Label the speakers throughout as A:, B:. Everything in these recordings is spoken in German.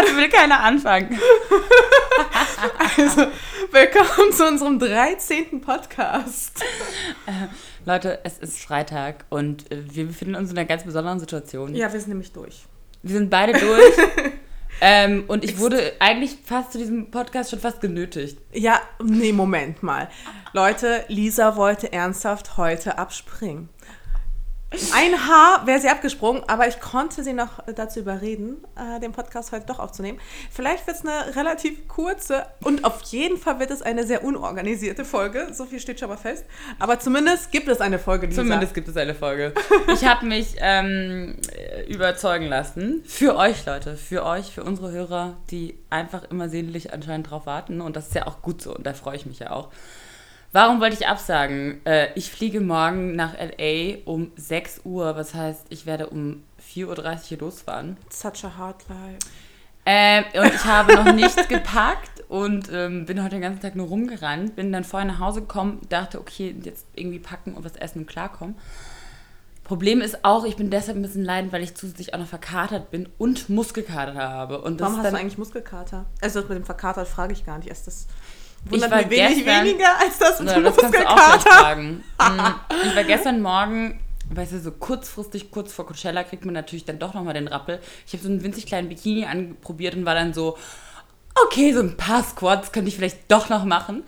A: Heute will keiner anfangen.
B: also, willkommen zu unserem 13. Podcast.
A: Äh, Leute, es ist Freitag und wir befinden uns in einer ganz besonderen Situation.
B: Ja, wir sind nämlich durch.
A: Wir sind beide durch. ähm, und ich wurde eigentlich fast zu diesem Podcast schon fast genötigt.
B: Ja, nee, Moment mal. Leute, Lisa wollte ernsthaft heute abspringen. Ein Haar wäre sie abgesprungen, aber ich konnte sie noch dazu überreden, äh, den Podcast heute doch aufzunehmen. Vielleicht wird es eine relativ kurze und auf jeden Fall wird es eine sehr unorganisierte Folge. So viel steht schon mal fest. Aber zumindest gibt es eine Folge,
A: Lisa. Zumindest gibt es eine Folge. Ich habe mich ähm, überzeugen lassen. Für euch, Leute. Für euch, für unsere Hörer, die einfach immer sehnlich anscheinend drauf warten. Und das ist ja auch gut so und da freue ich mich ja auch. Warum wollte ich absagen? Äh, ich fliege morgen nach LA um 6 Uhr, was heißt, ich werde um 4.30 Uhr hier losfahren.
B: Such a hard life.
A: Ähm, und ich habe noch nichts gepackt und ähm, bin heute den ganzen Tag nur rumgerannt. Bin dann vorher nach Hause gekommen, dachte, okay, jetzt irgendwie packen und was essen und klarkommen. Problem ist auch, ich bin deshalb ein bisschen leidend, weil ich zusätzlich auch noch verkatert bin und Muskelkater habe. Und
B: Warum
A: hast
B: du eigentlich Muskelkater? Also mit dem Verkatert frage ich gar nicht. Erst das Wundert ich war wenig gestern, weniger als das mit
A: dem Das fragen. Mm, ich war gestern Morgen, weißt du, so kurzfristig, kurz vor Coachella kriegt man natürlich dann doch nochmal den Rappel. Ich habe so einen winzig kleinen Bikini anprobiert und war dann so, okay, so ein paar Squats könnte ich vielleicht doch noch machen.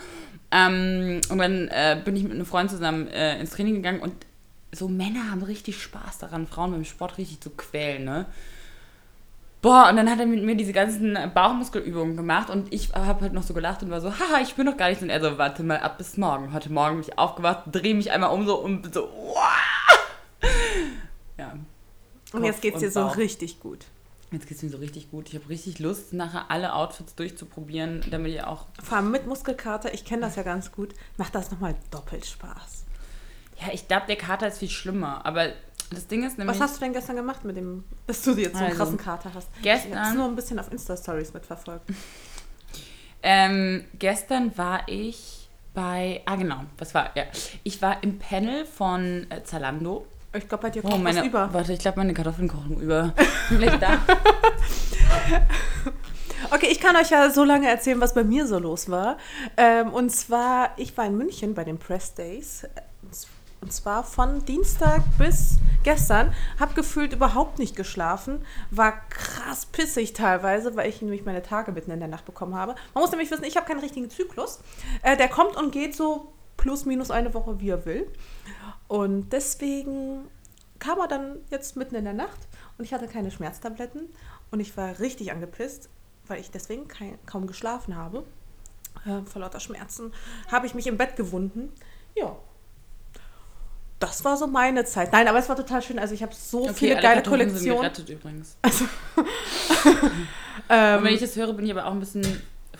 A: Ähm, und dann äh, bin ich mit einem Freund zusammen äh, ins Training gegangen und so Männer haben richtig Spaß daran, Frauen beim Sport richtig zu quälen, ne? Boah, und dann hat er mit mir diese ganzen Bauchmuskelübungen gemacht und ich habe halt noch so gelacht und war so, haha, ich bin noch gar nicht so. Und er so, warte mal ab bis morgen. Heute Morgen bin ich aufgewacht, drehe mich einmal um so und so, wow.
B: Ja. Und jetzt geht's dir so richtig gut.
A: Jetzt geht's mir so richtig gut. Ich habe richtig Lust, nachher alle Outfits durchzuprobieren, damit ihr auch.
B: Vor allem mit Muskelkater, ich kenne das ja ganz gut, macht das nochmal doppelt Spaß.
A: Ja, ich glaube, der Kater ist viel schlimmer, aber das Ding ist
B: nämlich. Was hast du denn gestern gemacht mit dem, dass du jetzt so einen also, krassen Kater hast? Gestern. Ich habe nur ein bisschen auf Insta-Stories mitverfolgt.
A: ähm, gestern war ich bei. Ah, genau. Was war. Ja. Ich war im Panel von äh, Zalando.
B: Ich glaube, bei dir kocht oh,
A: meine,
B: was über.
A: Warte, ich glaube, meine Kartoffeln kochen über. Vielleicht da.
B: Okay, ich kann euch ja so lange erzählen, was bei mir so los war. Ähm, und zwar, ich war in München bei den Press Days. Und zwar von Dienstag bis gestern. Hab gefühlt überhaupt nicht geschlafen. War krass pissig teilweise, weil ich nämlich meine Tage mitten in der Nacht bekommen habe. Man muss nämlich wissen, ich habe keinen richtigen Zyklus. Äh, der kommt und geht so plus minus eine Woche, wie er will. Und deswegen kam er dann jetzt mitten in der Nacht und ich hatte keine Schmerztabletten. Und ich war richtig angepisst, weil ich deswegen kein, kaum geschlafen habe. Äh, vor lauter Schmerzen habe ich mich im Bett gewunden. Ja, das war so meine Zeit. Nein, aber es war total schön. Also ich habe so okay, viele geile Kollektionen. Sind gerettet übrigens. Also,
A: ähm, Und wenn ich das höre, bin ich aber auch ein bisschen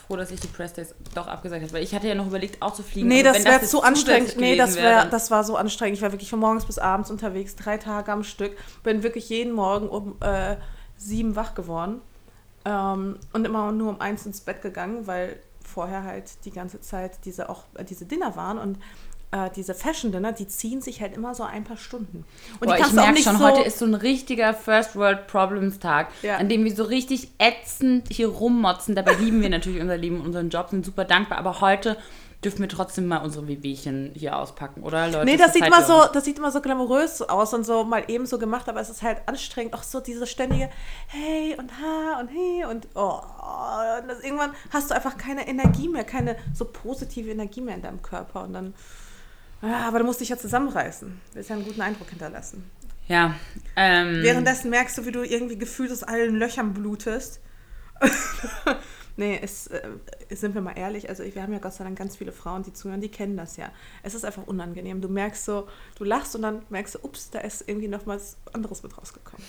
A: froh, dass ich die Press Days doch abgesagt habe, weil ich hatte ja noch überlegt, auch zu fliegen.
B: Nee, das wäre zu anstrengend. Nee, das, wär, das war so anstrengend. Ich war wirklich von morgens bis abends unterwegs, drei Tage am Stück. Bin wirklich jeden Morgen um äh, sieben wach geworden ähm, und immer nur um eins ins Bett gegangen, weil vorher halt die ganze Zeit diese auch äh, diese Dinner waren und äh, diese Fashion-Dinner, die ziehen sich halt immer so ein paar Stunden.
A: Und Boah, ich merke schon, so heute ist so ein richtiger First World Problems Tag, ja. an dem wir so richtig ätzend hier rummotzen. Dabei lieben wir natürlich unser Leben, unseren Job, sind super dankbar. Aber heute dürfen wir trotzdem mal unsere Wehwehchen hier auspacken, oder Leute?
B: Nee, das, das sieht immer so, das sieht immer so glamourös aus und so mal eben so gemacht, aber es ist halt anstrengend, auch so diese ständige Hey und Ha und Hey und oh, und das, irgendwann hast du einfach keine Energie mehr, keine so positive Energie mehr in deinem Körper und dann ja, aber du musst dich ja zusammenreißen. Du willst ja einen guten Eindruck hinterlassen.
A: Ja. Ähm,
B: Währenddessen merkst du, wie du irgendwie gefühlt aus allen Löchern blutest. nee, es, äh, sind wir mal ehrlich, also wir haben ja Gott sei Dank ganz viele Frauen, die zuhören, die kennen das ja. Es ist einfach unangenehm. Du merkst so, du lachst und dann merkst du, ups, da ist irgendwie noch was anderes mit rausgekommen.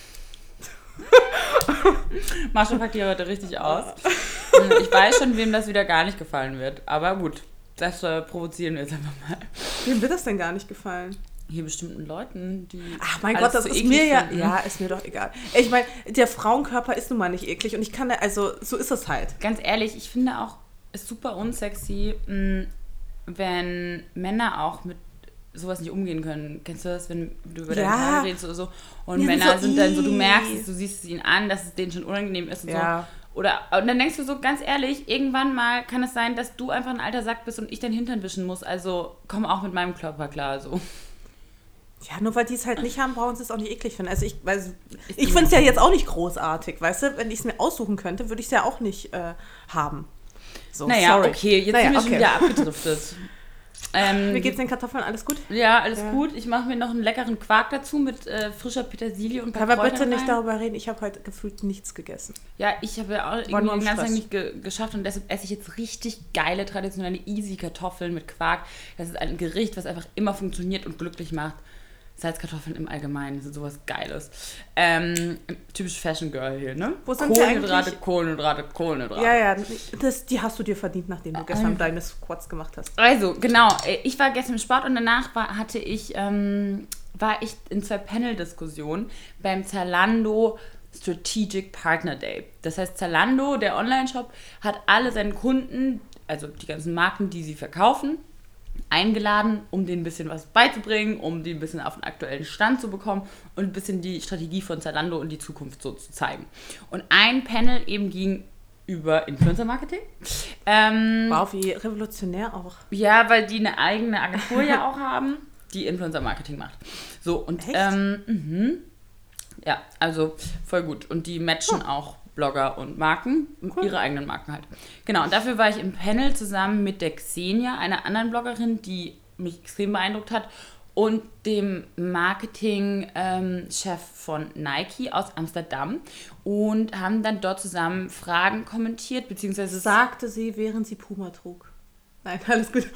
A: Marsha packt die heute richtig aus. Ich weiß schon, wem das wieder gar nicht gefallen wird. Aber gut, das äh, provozieren wir jetzt einfach mal.
B: Wem wird das denn gar nicht gefallen?
A: Hier bestimmten Leuten, die.
B: Ach mein Gott, das ist mir ja. Ja, ist mir doch egal. Ich meine, der Frauenkörper ist nun mal nicht eklig und ich kann, also so ist es halt.
A: Ganz ehrlich, ich finde auch, ist super unsexy, mm, wenn Männer auch mit sowas nicht umgehen können. Kennst du das, wenn du über ja. deine Haare redest oder so? Und ja, Männer so, sind dann so, du merkst es, du siehst es ihnen an, dass es denen schon unangenehm ist und ja. so. Oder und dann denkst du so ganz ehrlich, irgendwann mal kann es sein, dass du einfach ein alter Sack bist und ich deinen Hintern wischen muss. Also komm auch mit meinem Körper klar. So.
B: Ja, nur weil die es halt nicht haben, brauchen sie es auch nicht eklig finden. Also ich, also, ich finde es ja jetzt auch nicht großartig, weißt du? Wenn ich es mir aussuchen könnte, würde ich es ja auch nicht äh, haben. So,
A: naja,
B: sorry.
A: okay, jetzt
B: Naja,
A: sind wir
B: okay.
A: schon wieder abgedriftet. ähm,
B: Wie geht's den Kartoffeln? Alles gut?
A: ja, alles
B: Ja.
A: gut. Ich mache mir noch einen leckeren Quark dazu mit äh, frischer Petersilie und
B: wir bitte nicht
A: rein.
B: darüber reden? Ich habe heute gefühlt nichts gegessen.
A: Ja, ich habe ja auch irgendwie den ganzen Tag nicht ge geschafft und deshalb esse ich jetzt richtig geile, traditionelle easy Kartoffeln mit Quark. Das ist ein Gericht, was einfach immer funktioniert und glücklich macht. Salzkartoffeln im Allgemeinen, das ist sowas Geiles. Ähm, typisch Fashion Girl hier, ne?
B: Wo sind
A: Kohlenhydrate? Kohlenhydrate, Kohlenhydrate.
B: Ja, ja, das, die hast du dir verdient, nachdem du gestern
A: Ähm.
B: deine Squats gemacht hast.
A: Also, genau. äh, Ich war gestern im Sport und danach war, hatte ich, ähm, war ich in zwei Panel-Diskussionen beim Zalando Strategic Partner Day. Das heißt, Zalando, der Online-Shop, hat alle seinen Kunden, also die ganzen Marken, die sie verkaufen, eingeladen, um denen ein bisschen was beizubringen, um die ein bisschen auf den aktuellen Stand zu bekommen und ein bisschen die Strategie von Zalando und die Zukunft so zu zeigen. Und ein Panel eben ging über Influencer-Marketing. Ähm,
B: Wow, wie revolutionär auch.
A: ja, weil die eine eigene Agentur ja auch haben, die Influencer-Marketing macht. So, und
B: Echt?
A: ähm, mhm. ja, also voll gut. Und die matchen
B: Oh.
A: auch Blogger und Marken, ihre eigenen Marken halt. Genau, und dafür war ich im Panel zusammen mit der Xenia, einer anderen Bloggerin, die mich extrem beeindruckt hat, und dem Marketing-Chef von Nike aus Amsterdam und haben dann dort zusammen Fragen kommentiert, beziehungsweise
B: Sagte sie, während sie Puma trug. Nein, alles gut.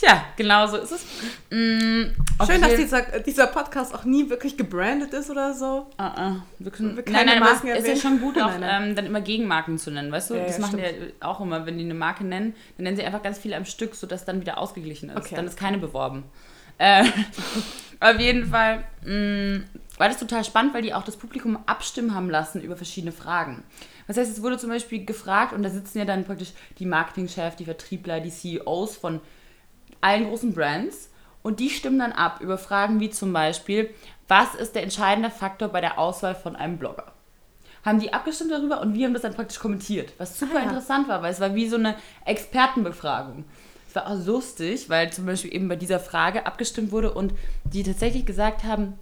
A: Ja, genau so ist es. Mm, auf
B: Schön, dass dieser, dieser Podcast auch nie wirklich gebrandet ist oder so.
A: Ah, ah, wir können,
B: Wir
A: nein,
B: keine
A: nein,
B: Marken
A: es ist ja schon gut, auch
B: Nein, nein.
A: Ähm, dann immer Gegenmarken zu nennen, weißt du?
B: Ja,
A: das
B: ja,
A: machen die ja auch immer, wenn die eine Marke nennen, dann nennen sie einfach ganz viele am Stück, sodass dann wieder ausgeglichen ist.
B: Okay.
A: Dann ist keine beworben. Äh, auf jeden Fall mh, war das total spannend, weil die auch das Publikum abstimmen haben lassen über verschiedene Fragen. Das heißt, es wurde zum Beispiel gefragt, und da sitzen ja dann praktisch die Marketingchefs, die Vertriebler, die CEOs von allen großen Brands und die stimmen dann ab über Fragen wie zum Beispiel, was ist der entscheidende Faktor bei der Auswahl von einem Blogger? Haben die abgestimmt darüber und wir haben das dann praktisch kommentiert, was super
B: Ah, ja.
A: interessant war, weil es war wie so eine Expertenbefragung. Es war auch lustig, weil zum Beispiel eben bei dieser Frage abgestimmt wurde und die tatsächlich gesagt haben,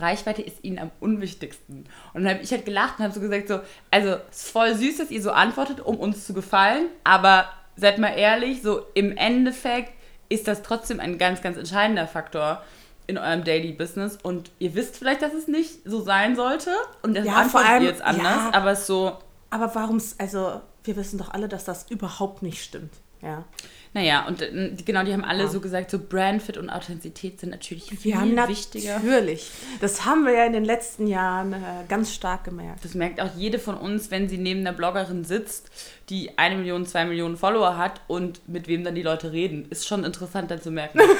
A: Reichweite ist ihnen am unwichtigsten. Und dann habe ich halt gelacht und habe so gesagt, so, also es ist voll süß, dass ihr so antwortet, um uns zu gefallen, aber seid mal ehrlich, so im Endeffekt ist das trotzdem ein ganz, ganz entscheidender Faktor in eurem Daily Business und ihr wisst vielleicht, dass es nicht so sein sollte und das
B: Ja, vor
A: antwortet
B: allem-
A: ihr jetzt anders,
B: ja.
A: aber es so,
B: Aber warum, also wir wissen doch alle, dass das überhaupt nicht stimmt. Ja,
A: naja, und äh, genau, die haben alle
B: Ja.
A: so gesagt, so Brandfit und Authentizität sind natürlich viel
B: ja
A: wichtiger.
B: natürlich. Das haben wir ja in den letzten Jahren äh, ganz stark gemerkt.
A: Das merkt auch jede von uns, wenn sie neben einer Bloggerin sitzt, die eine Million, zwei Millionen Follower hat und mit wem dann die Leute reden. Ist schon interessant dann zu merken.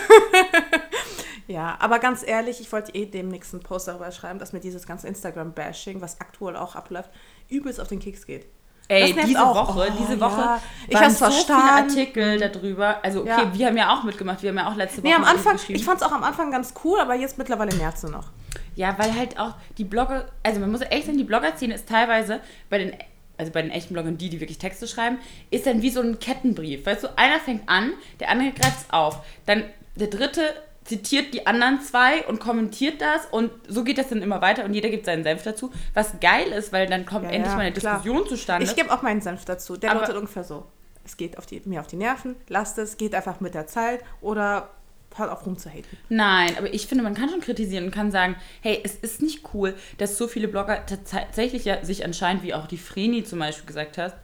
B: Ja, aber ganz ehrlich, ich wollte eh dem nächsten Post darüber schreiben, dass mir dieses ganze Instagram-Bashing, was aktuell auch abläuft, übelst auf den Keks geht.
A: Ey, diese
B: auch.
A: Woche,
B: Oh,
A: diese Woche
B: ja. Ich hab's
A: so
B: verstanden.
A: viele Artikel darüber. Also okay,
B: Ja.
A: wir haben ja auch mitgemacht, wir haben ja auch letzte Woche
B: Nee, am Anfang, ich fand es auch am Anfang ganz cool, aber jetzt mittlerweile nervt es noch.
A: Ja, weil halt auch die Blogger, also man muss echt sagen, die Blogger-Szene ist teilweise bei den, also bei den echten Bloggern, die, die wirklich Texte schreiben, ist dann wie so ein Kettenbrief. Weißt du, einer fängt an, der andere greift es auf. Dann der dritte zitiert die anderen zwei und kommentiert das und so geht das dann immer weiter und jeder gibt seinen Senf dazu. Was geil ist, weil dann kommt
B: Ja,
A: endlich
B: ja,
A: mal eine
B: klar.
A: Diskussion zustande.
B: Ich gebe auch meinen Senf dazu. Der lautet ungefähr so. Es geht auf die, mir auf die Nerven, lasst es, geht einfach mit der Zeit oder hört auf rumzuhaten.
A: Nein, aber ich finde, man kann schon kritisieren und kann sagen, hey, es ist nicht cool, dass so viele Blogger tats- tatsächlich ja sich anscheinend, wie auch die Vreni zum Beispiel gesagt hast,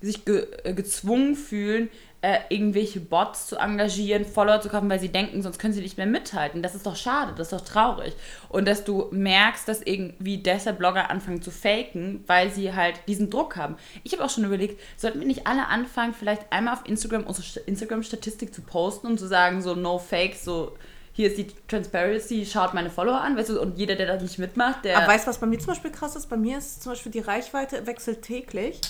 A: sich ge äh, gezwungen fühlen, äh, irgendwelche Bots zu engagieren, Follower zu kaufen, weil sie denken, sonst können sie nicht mehr mithalten. Das ist doch schade, das ist doch traurig. Und dass du merkst, dass irgendwie deshalb Blogger anfangen zu faken, weil sie halt diesen Druck haben. Ich habe auch schon überlegt, sollten wir nicht alle anfangen, vielleicht einmal auf Instagram unsere St- Instagram-Statistik zu posten und zu sagen, so no fake, so hier ist die Transparency, schaut meine Follower an, weißt du, und jeder, der da nicht mitmacht, der.
B: Aber weißt du, was bei mir zum Beispiel krass ist? Bei mir ist zum Beispiel die Reichweite wechselt täglich.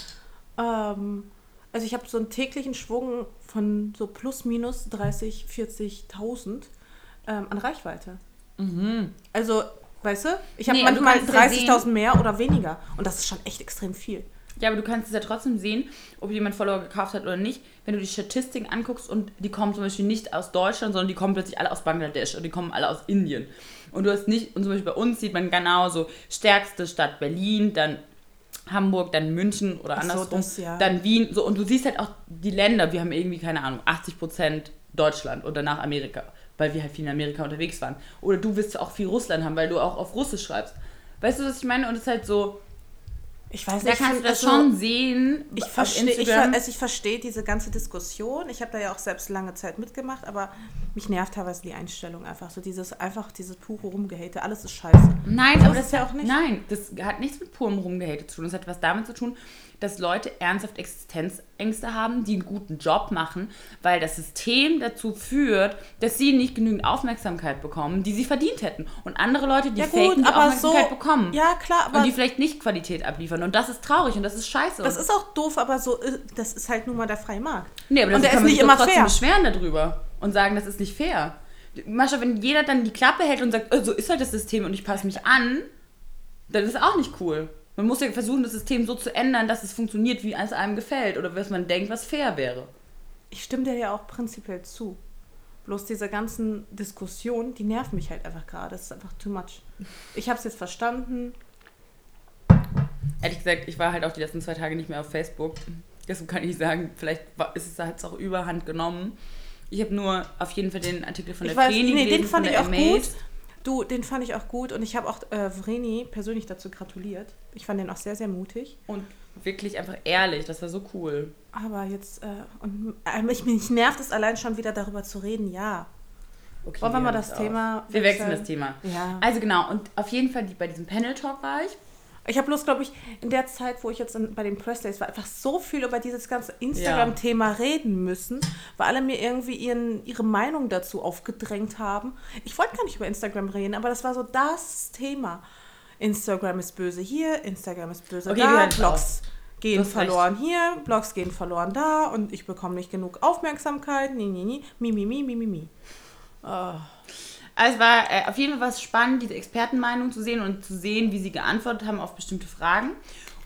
B: Ähm, also ich habe so einen täglichen Schwung von so plus minus 30, 40.000 ähm, an Reichweite. Also, weißt du, ich habe
A: Nee,
B: manchmal
A: kannst ja
B: 30.000 mehr oder weniger. Und das ist schon echt extrem viel.
A: Ja, aber du kannst es ja trotzdem sehen, ob jemand Follower gekauft hat oder nicht, wenn du die Statistiken anguckst und die kommen zum Beispiel nicht aus Deutschland, sondern die kommen plötzlich alle aus Bangladesch und die kommen alle aus Indien. Und du hast nicht, und zum Beispiel bei uns sieht man genauso, stärkste Stadt Berlin, dann Hamburg, dann München oder
B: Ach so,
A: andersrum,
B: das, ja.
A: dann Wien. So, und du siehst halt auch die Länder, wir haben irgendwie, keine Ahnung, 80% Deutschland und danach Amerika, weil wir halt viel in Amerika unterwegs waren. Oder du wirst auch viel Russland haben, weil du auch auf Russisch schreibst. Weißt du, was ich meine? Und es ist halt so,
B: Ich weiß
A: da
B: nicht,
A: kannst du das
B: also,
A: schon sehen.
B: Ich verstehe ich, also ich versteh diese ganze Diskussion. Ich habe da ja auch selbst lange Zeit mitgemacht, aber mich nervt teilweise die Einstellung einfach. So dieses, einfach dieses pure Rumgehate. Alles ist scheiße.
A: Nein, aber
B: ist
A: das
B: es ja auch nicht.
A: Nein, das hat nichts mit purem Rumgehate zu tun. Das hat was damit zu tun, dass Leute ernsthaft Existenzängste haben, die einen guten Job machen, weil das System dazu führt, dass sie nicht genügend Aufmerksamkeit bekommen, die sie verdient hätten. Und andere Leute, die
B: Ja
A: faken,
B: gut,
A: die
B: aber so.
A: Aufmerksamkeit bekommen.
B: Ja klar, aber
A: und die vielleicht nicht Qualität abliefern. Und das ist traurig und das ist scheiße.
B: das ist auch doof, aber so, äh, das ist halt nun mal der freie Markt.
A: Nee, aber
B: Und
A: das
B: der
A: kann
B: ist
A: man
B: nicht immer
A: trotzdem
B: fair.
A: beschweren darüber und sagen, das ist nicht fair. Mascha, wenn jeder dann die Klappe hält und sagt, äh, so ist halt das System und ich passe mich an, dann ist auch nicht cool. Man muss ja versuchen, das System so zu ändern, dass es funktioniert, wie es einem gefällt oder was man denkt, was fair wäre.
B: Ich stimme dir ja auch prinzipiell zu. Bloß diese ganzen Diskussionen, die nerven mich halt einfach gerade. Das ist einfach too much. Ich habe es jetzt verstanden.
A: Ehrlich gesagt, ich war halt auch die letzten zwei Tage nicht mehr auf Facebook. Deshalb kann ich sagen, vielleicht ist es halt auch überhand genommen. Ich habe nur auf jeden Fall den Artikel von
B: Ich
A: der
B: weiß, nee,
A: gelesen,
B: den fand
A: von
B: ich auch
A: Amaze.
B: gut. Du, den fand ich auch gut und ich habe auch äh, Vreni persönlich dazu gratuliert. Ich fand den auch sehr, sehr mutig.
A: Und wirklich einfach ehrlich, das war so cool.
B: Aber jetzt, äh, und äh, mich, mich nervt es allein schon wieder darüber zu reden, ja.
A: Okay,
B: Wollen wir mal das
A: es
B: Thema.
A: Wir wechseln
B: wechseln?
A: das Thema.
B: Ja.
A: Also genau, und auf jeden Fall die, bei diesem Panel-Talk war ich.
B: Ich habe bloß, glaube ich, in der Zeit, wo ich jetzt in, bei den Press Days war, einfach so viel über dieses ganze Instagram-Thema reden müssen, weil alle mir irgendwie ihren, ihre Meinung dazu aufgedrängt haben. Ich wollte gar nicht über Instagram reden, aber das war so das Thema. Instagram ist böse hier, Instagram ist böse
A: Okay,
B: da, Blogs gehen
A: Du hast
B: verloren hier, Blogs gehen verloren da und ich bekomme nicht genug Aufmerksamkeit. Nie, nie, nie, mi, mi, mi, mi, mi, mi. Oh.
A: Also es war äh, auf jeden Fall was spannend, diese Expertenmeinung zu sehen und zu sehen, wie sie geantwortet haben auf bestimmte Fragen.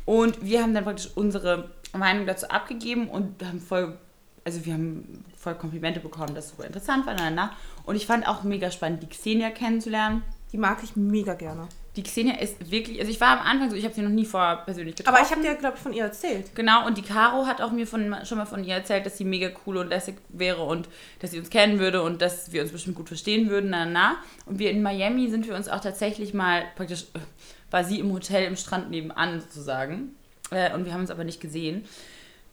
A: Und wir haben dann praktisch unsere Meinung dazu abgegeben und haben voll, also wir haben voll Komplimente bekommen, dass es super interessant war. Und ich fand auch mega spannend, die Xenia kennenzulernen.
B: Die mag ich mega gerne.
A: Die Xenia ist wirklich, also ich war am Anfang so, ich habe sie noch nie vorher persönlich getroffen.
B: Aber ich habe dir, glaube ich, von ihr erzählt.
A: Genau, und die Caro hat auch mir von, schon mal von ihr erzählt, dass sie mega cool und lässig wäre und dass sie uns kennen würde und dass wir uns bestimmt gut verstehen würden. Na, na. Und wir in Miami sind wir uns auch tatsächlich mal praktisch, war sie im Hotel im Strand nebenan sozusagen. Äh, und wir haben uns aber nicht gesehen.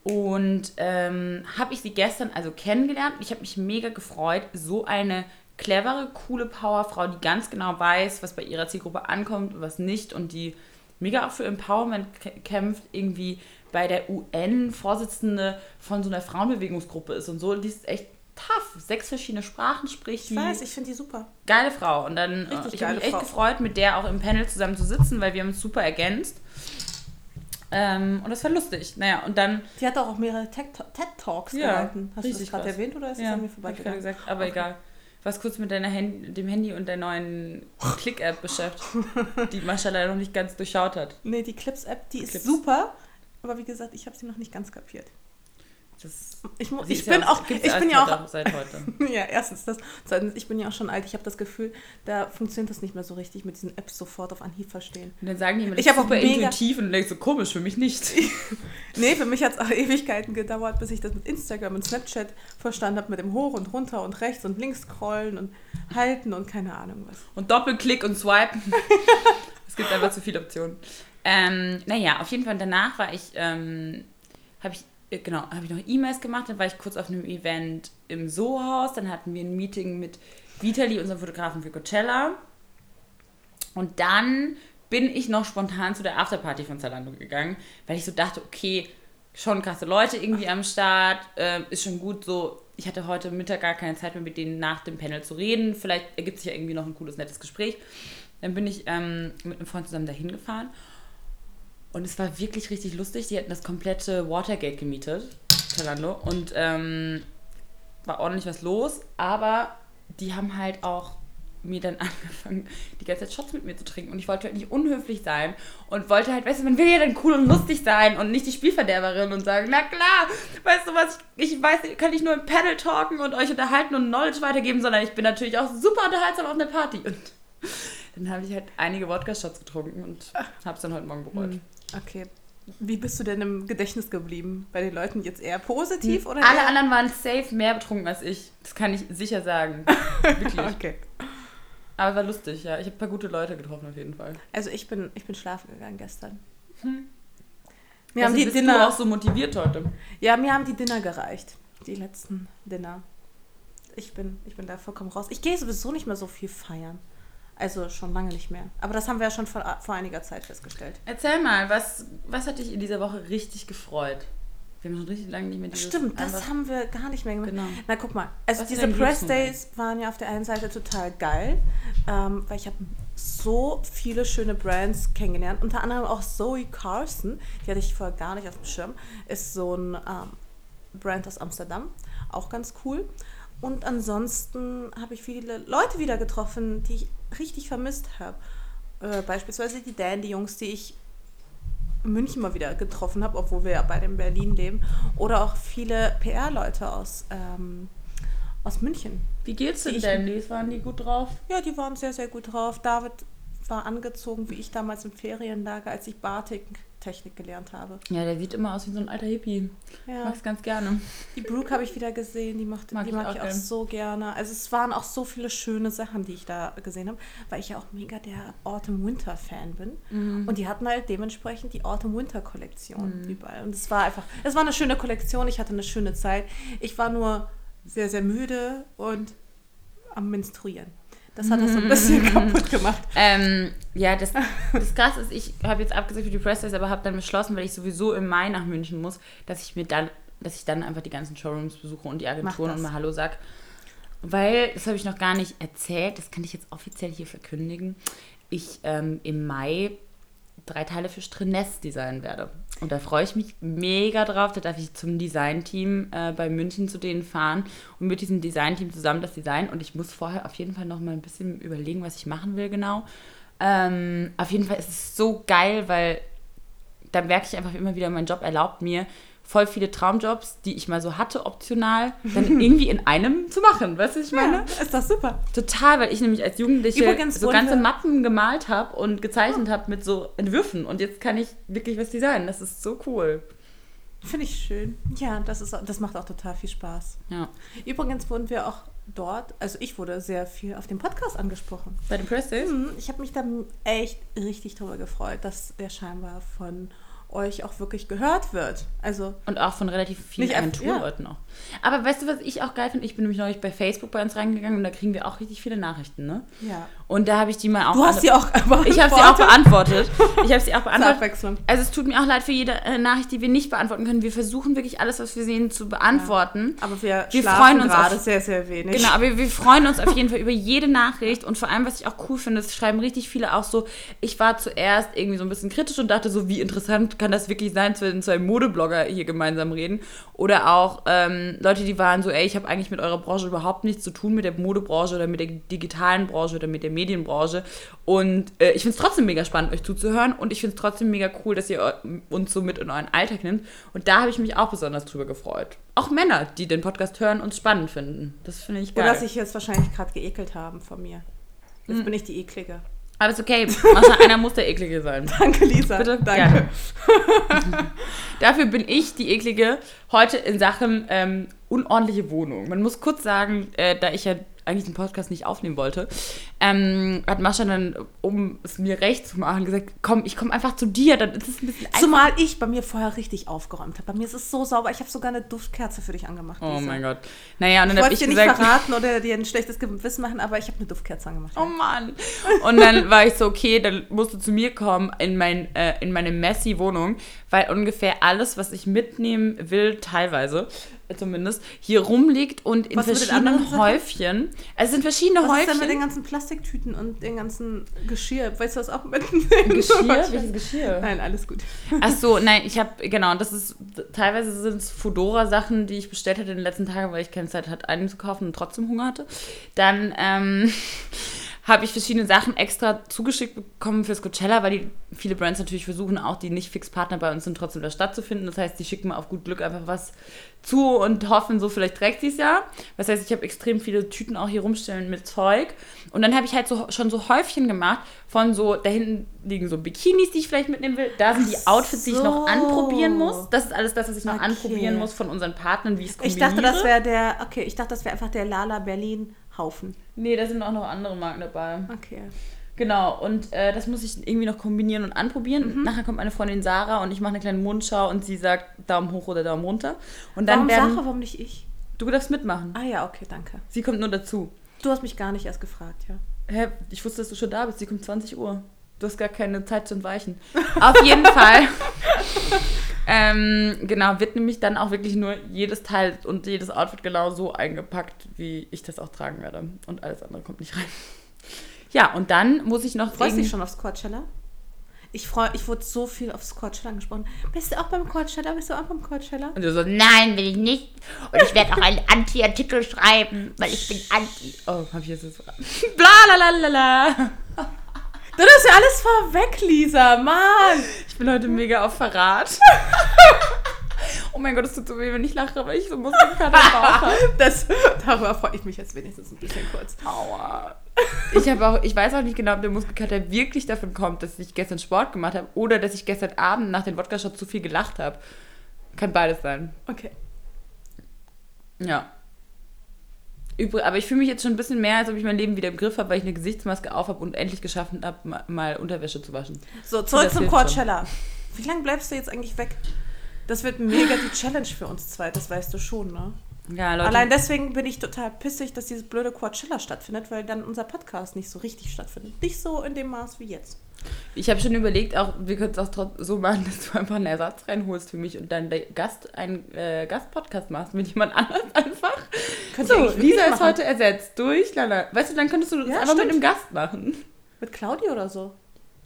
A: Und ähm, habe ich sie gestern also kennengelernt. Ich habe mich mega gefreut. So eine clevere, coole Powerfrau, die ganz genau weiß, was bei ihrer Zielgruppe ankommt und was nicht. Und die mega auch für Empowerment kä- kämpft, irgendwie bei der UN Vorsitzende von so einer Frauenbewegungsgruppe ist und so. Die ist echt tough. Sechs verschiedene Sprachen spricht.
B: Ich weiß, ich finde die super.
A: geile Frau. Und dann, äh,
B: Richtig
A: ich habe mich echt
B: Frau.
A: gefreut, mit der auch im Panel zusammen zu sitzen, weil wir haben uns super ergänzt. Ähm, und das war lustig. Naja, und dann.
B: Die hat auch mehrere TED TED Talks
A: Ja,
B: gehalten. Hast du das gerade erwähnt oder ist
A: ja,
B: an mir
A: ich
B: vorbeigegangen?
A: gesagt, aber
B: Okay.
A: egal. Was kurz mit deiner Hand, dem Handy und der neuen Click-App beschäftigt, die Mascha leider noch nicht ganz durchschaut hat.
B: Nee, die Clips-App, die ist
A: Clips.
B: super. Aber wie gesagt, ich habe sie noch nicht ganz kapiert.
A: Das,
B: Ich, mu-
A: sie
B: ich bin
A: ja
B: auch, ich bin ja auch,
A: Seit heute.
B: ja, erstens das. Zweitens, ich bin ja auch schon alt. Ich habe das Gefühl, da funktioniert das nicht mehr so richtig mit diesen Apps sofort auf Anhieb verstehen.
A: Und dann sagen die immer, das
B: Ich
A: ist
B: hab auch
A: super
B: mega-
A: intuitiv und denkst so, komisch, für mich nicht.
B: Nee, für mich hat es auch Ewigkeiten gedauert, bis ich das mit Instagram und Snapchat verstanden habe, mit dem Hoch und runter und rechts und links scrollen und halten und keine Ahnung was.
A: Und Doppelklick und Swipen. es gibt einfach zu viele Optionen. Ähm, naja, auf jeden Fall danach war ich, ähm, habe ich, genau, habe ich noch E-Mails gemacht, dann war ich kurz auf einem Event im Soho-Haus, dann hatten wir ein Meeting mit Vitali, unserem Fotografen für Coachella. Und dann bin ich noch spontan zu der Afterparty von Zalando gegangen, weil ich so dachte, okay, schon krasse Leute irgendwie am Start, äh, ist schon gut so. Ich hatte heute Mittag gar keine Zeit mehr, mit denen nach dem Panel zu reden. Vielleicht ergibt sich ja irgendwie noch ein cooles, nettes Gespräch. Dann bin ich ähm, mit einem Freund zusammen dahin gefahren. Und es war wirklich richtig lustig. Die hatten das komplette Watergate gemietet, Zalando. Und ähm, war ordentlich was los. Aber die haben halt auch mir dann angefangen, die ganze Zeit Shots mit mir zu trinken. Und ich wollte halt nicht unhöflich sein und wollte halt, weißt du, man will ja dann cool und lustig sein und nicht die Spielverderberin und sagen, na klar, weißt du was, ich, ich weiß, kann ich nur im Panel talken und euch unterhalten und Knowledge weitergeben, sondern ich bin natürlich auch super unterhaltsam auf einer Party. Und dann habe ich halt einige Wodka-Shots getrunken und habe es dann heute Morgen bereut.
B: Hm, Okay. Wie bist du denn im Gedächtnis geblieben? Bei den Leuten jetzt eher positiv oder
A: Alle
B: eher?
A: anderen waren safe mehr betrunken als ich. Das kann ich sicher sagen. Wirklich.
B: Okay.
A: Aber war lustig, ja. Ich habe ein paar gute Leute getroffen auf jeden Fall.
B: Also ich bin, ich bin schlafen gegangen gestern.
A: Hm.
B: Mir haben die
A: bist du
B: Dinner,
A: auch so motiviert heute.
B: ja, mir haben die Dinner gereicht. Die letzten Dinner. Ich bin, ich bin da vollkommen raus. Ich gehe sowieso nicht mehr so viel feiern. Also schon lange nicht mehr. Aber das haben wir ja schon vor, vor einiger Zeit festgestellt.
A: Erzähl mal, was, was hat dich in dieser Woche richtig gefreut? Wir haben schon richtig lange nicht mehr dieses
B: Stimmt, das haben wir gar nicht mehr gemacht.
A: Genau.
B: Na guck mal, also
A: Was
B: diese Press? Days waren ja auf der einen Seite total geil, ähm, weil ich habe so viele schöne Brands kennengelernt. Unter anderem auch Zoe Carson, die hatte ich vorher gar nicht auf dem Schirm, ist so ein ähm, Brand aus Amsterdam, auch ganz cool. Und ansonsten habe ich viele Leute wieder getroffen, die ich richtig vermisst habe. Äh, beispielsweise die Dandy-Jungs, die ich in München mal wieder getroffen habe, obwohl wir ja beide in Berlin leben. Oder auch viele PR-Leute aus, ähm, aus München.
A: Wie geht's den Dandys? Waren die gut drauf?
B: Ja, die waren sehr, sehr gut drauf. David war angezogen, wie ich damals im Ferienlager, als ich Batik-Technik gelernt habe.
A: Ja, der sieht immer aus wie so ein alter Hippie.
B: Ja.
A: Mag's ganz gerne.
B: Die Brooke habe ich wieder gesehen, die, macht,
A: Mag
B: die
A: ich
B: mag
A: auch
B: ich auch
A: gern.
B: so gerne. Also es waren auch so viele schöne Sachen, die ich da gesehen habe, weil ich ja auch mega der Autumn-Winter-Fan bin.
A: Mhm.
B: Und die hatten halt dementsprechend die Autumn-Winter-Kollektion überall. Und es war einfach, es war eine schöne Kollektion, ich hatte eine schöne Zeit. Ich war nur sehr, sehr müde und am Menstruieren. Das hat das so ein bisschen kaputt gemacht.
A: Ähm, ja, das, das Krasse ist, ich habe jetzt abgesagt für die Press aber habe dann beschlossen, weil ich sowieso im Mai nach München muss, dass ich mir dann, dass ich dann einfach die ganzen Showrooms besuche und die Agenturen und mal Hallo sag. Weil, das habe ich noch gar nicht erzählt, das kann ich jetzt offiziell hier verkündigen, ich ähm, im Mai drei Teile für Strenes designen werde. Und da freue ich mich mega drauf. Da darf ich zum Designteam äh, bei München zu denen fahren und mit diesem Designteam zusammen das Design. Und ich muss vorher auf jeden Fall noch mal ein bisschen überlegen, was ich machen will genau. Ähm, auf jeden Fall ist es so geil, weil dann merke ich einfach immer wieder, mein Job erlaubt mir, voll viele Traumjobs, die ich mal so hatte, optional, dann irgendwie in einem zu machen. Weißt du, was ich meine?
B: Ja, ist das super.
A: Total, weil ich nämlich als Jugendliche
B: Übrigens
A: so
B: wurden
A: ganze Mappen gemalt habe und gezeichnet habe mit so Entwürfen. Und jetzt kann ich wirklich was designen. Das ist so cool.
B: Finde ich schön. Ja, das, ist, das macht auch total viel Spaß.
A: Ja.
B: Übrigens wurden wir auch dort, also ich wurde sehr viel auf dem Podcast angesprochen.
A: Bei den Press Days?
B: Mhm, Ich habe mich da echt richtig drüber gefreut, dass der scheinbar von euch auch wirklich gehört wird. Also,
A: Und auch von relativ vielen Agenturleuten auch. Aber weißt du, was ich auch geil finde? Ich bin nämlich neulich bei Facebook bei uns reingegangen und da kriegen wir auch richtig viele Nachrichten, ne?
B: ja.
A: Und da habe ich die mal auch.
B: Du hast sie auch beantwortet.
A: Ich habe sie auch beantwortet. Ich habe sie auch beantwortet. Also es tut mir auch leid für jede äh, Nachricht, die wir nicht beantworten können. Wir versuchen wirklich alles, was wir sehen, zu beantworten.
B: Aber wir,
A: Wir freuen uns
B: gerade
A: auf-
B: sehr, sehr wenig.
A: Genau, aber wir freuen uns auf jeden Fall über jede Nachricht und vor allem, was ich auch cool finde, es schreiben richtig viele auch so, ich war zuerst irgendwie so ein bisschen kritisch und dachte so, wie interessant kann das wirklich sein, wenn zwei Modeblogger hier gemeinsam reden. Oder auch ähm, Leute, die waren so, ey, ich habe eigentlich mit eurer Branche überhaupt nichts zu tun, mit der Modebranche oder mit der digitalen Branche oder mit der Medienbranche. Und äh, ich finde es trotzdem mega spannend, euch zuzuhören und ich finde es trotzdem mega cool, dass ihr eu- uns so mit in euren Alltag nimmt. Und da habe ich mich auch besonders drüber gefreut. Auch Männer, die den Podcast hören und spannend finden. Das finde ich geil.
B: Oder sich jetzt wahrscheinlich gerade geekelt haben von mir. Jetzt
A: Hm.
B: bin ich die Eklige.
A: Aber ist okay. Mascha, einer muss der Eklige sein.
B: Danke, Lisa.
A: Bitte?
B: Danke.
A: Dafür bin ich die Eklige heute in Sachen ähm, unordentliche Wohnung. Man muss kurz sagen, äh, da ich ja eigentlich den Podcast nicht aufnehmen wollte, ähm, hat Mascha dann, um es mir recht zu machen, gesagt, komm, ich komme einfach zu dir, dann ist es ein bisschen einfacher.
B: Zumal ich bei mir vorher richtig aufgeräumt habe. Bei mir ist es so sauber. Ich habe sogar eine Duftkerze für dich angemacht.
A: Oh mein Gott. Naja, und dann
B: Ich
A: habe
B: wollte
A: ich
B: dir nicht
A: gesagt,
B: verraten oder dir ein schlechtes Gewissen machen, aber ich habe eine Duftkerze angemacht.
A: Oh Mann. Und dann war ich so, okay, dann musst du zu mir kommen in, mein, äh, in meine messy Wohnung, weil ungefähr alles, was ich mitnehmen will, teilweise zumindest, hier rumliegt und in
B: Was
A: verschiedenen? Häufchen. Also es sind verschiedene
B: Was ist denn
A: Häufchen.
B: mit den ganzen Plastiktüten und den ganzen Geschirr? Weißt du das auch mit
A: Geschirr? Welches Geschirr?
B: Nein, alles gut.
A: Ach so, nein, ich habe, genau, das ist, teilweise sind es Fudora-Sachen, die ich bestellt hatte in den letzten Tagen, weil ich keine Zeit hatte, einzukaufen und trotzdem Hunger hatte. Dann ähm, habe ich verschiedene Sachen extra zugeschickt bekommen fürs Coachella, weil die viele Brands natürlich versuchen, auch die nicht fix Partner bei uns sind, trotzdem da stattzufinden. Das heißt, die schicken mir auf gut Glück einfach was zu und hoffen, so vielleicht trägt sie es ja. Das heißt, ich habe extrem viele Tüten auch hier rumstellen mit Zeug. Und dann habe ich halt so, schon so Häufchen gemacht von so, da hinten liegen so Bikinis, die ich vielleicht mitnehmen will. Da sind die Outfits, die ich noch
B: so.
A: anprobieren muss. Das ist alles das, was ich noch
B: Okay.
A: anprobieren muss von unseren Partnern, wie ich es
B: Ich
A: kombiniere.
B: dachte, das wäre der, okay, ich dachte, das wäre einfach der Lala Berlin Haufen.
A: Nee, da sind auch noch andere Marken dabei.
B: Okay.
A: Genau, und äh, das muss ich irgendwie noch kombinieren und anprobieren.
B: Mhm.
A: Nachher kommt meine Freundin Sarah und ich mache eine kleine Mundschau und sie sagt Daumen hoch oder Daumen runter. Und dann
B: Warum
A: werden,
B: Sarah, warum nicht ich?
A: Du darfst mitmachen.
B: Ah ja, okay, danke.
A: Sie kommt nur dazu.
B: Du hast mich gar nicht erst gefragt, ja.
A: Hä? Ich wusste, dass du schon da bist. Sie kommt 20 Uhr. Du hast gar keine Zeit zu entweichen. Auf jeden Fall. Ähm, genau, wird nämlich dann auch wirklich nur jedes Teil und jedes Outfit genau so eingepackt, wie ich das auch tragen werde. Und alles andere kommt nicht rein. Ja, und dann muss ich noch.
B: Freust du dich schon aufs Coachella? Ich freue, ich wurde so viel aufs Coachella angesprochen. Bist du auch beim Coachella? Bist du auch beim Coachella?
A: Und du so,
C: Nein, will ich nicht. Und ich werde auch einen Anti-Artikel schreiben, weil ich bin Anti.
A: oh, hab ich jetzt das. Bla la la la la.
B: Du hast ja alles vorweg, Lisa, Mann!
A: Ich bin heute mega auf Verrat. oh mein Gott, es tut so weh, wenn ich lache, weil ich so Muskelkater im Bauch habe.
B: Das, darüber freue ich mich jetzt wenigstens ein bisschen kurz.
A: Aua. Ich habe auch, ich weiß auch nicht genau, ob der Muskelkater wirklich davon kommt, dass ich gestern Sport gemacht habe oder dass ich gestern Abend nach den Wodka-Shots zu viel gelacht habe. Kann beides sein.
B: Okay.
A: Ja. Aber ich fühle mich jetzt schon ein bisschen mehr, als ob ich mein Leben wieder im Griff habe, weil ich eine Gesichtsmaske auf habe und endlich geschaffen habe, ma- mal Unterwäsche zu waschen.
B: So, zurück zum Coachella. Wie lange bleibst du jetzt eigentlich weg? Das wird mega die Challenge für uns zwei, das weißt du schon, ne?
A: Ja, Leute.
B: Allein deswegen bin ich total pissig, dass dieses blöde Coachella stattfindet, weil dann unser Podcast nicht so richtig stattfindet. Nicht so in dem Maß wie jetzt.
A: Ich habe schon überlegt, auch wir können es auch so machen, dass du einfach einen Ersatz reinholst für mich und dann Gast einen äh, Gastpodcast machst mit jemand anderem einfach.
B: Könnt
A: so, Lisa ist
B: machen.
A: heute ersetzt durch Lala. Weißt du, dann könntest du das
B: Ja,
A: einfach mit
B: stimmt.
A: einem Gast machen.
B: Mit Claudia oder so?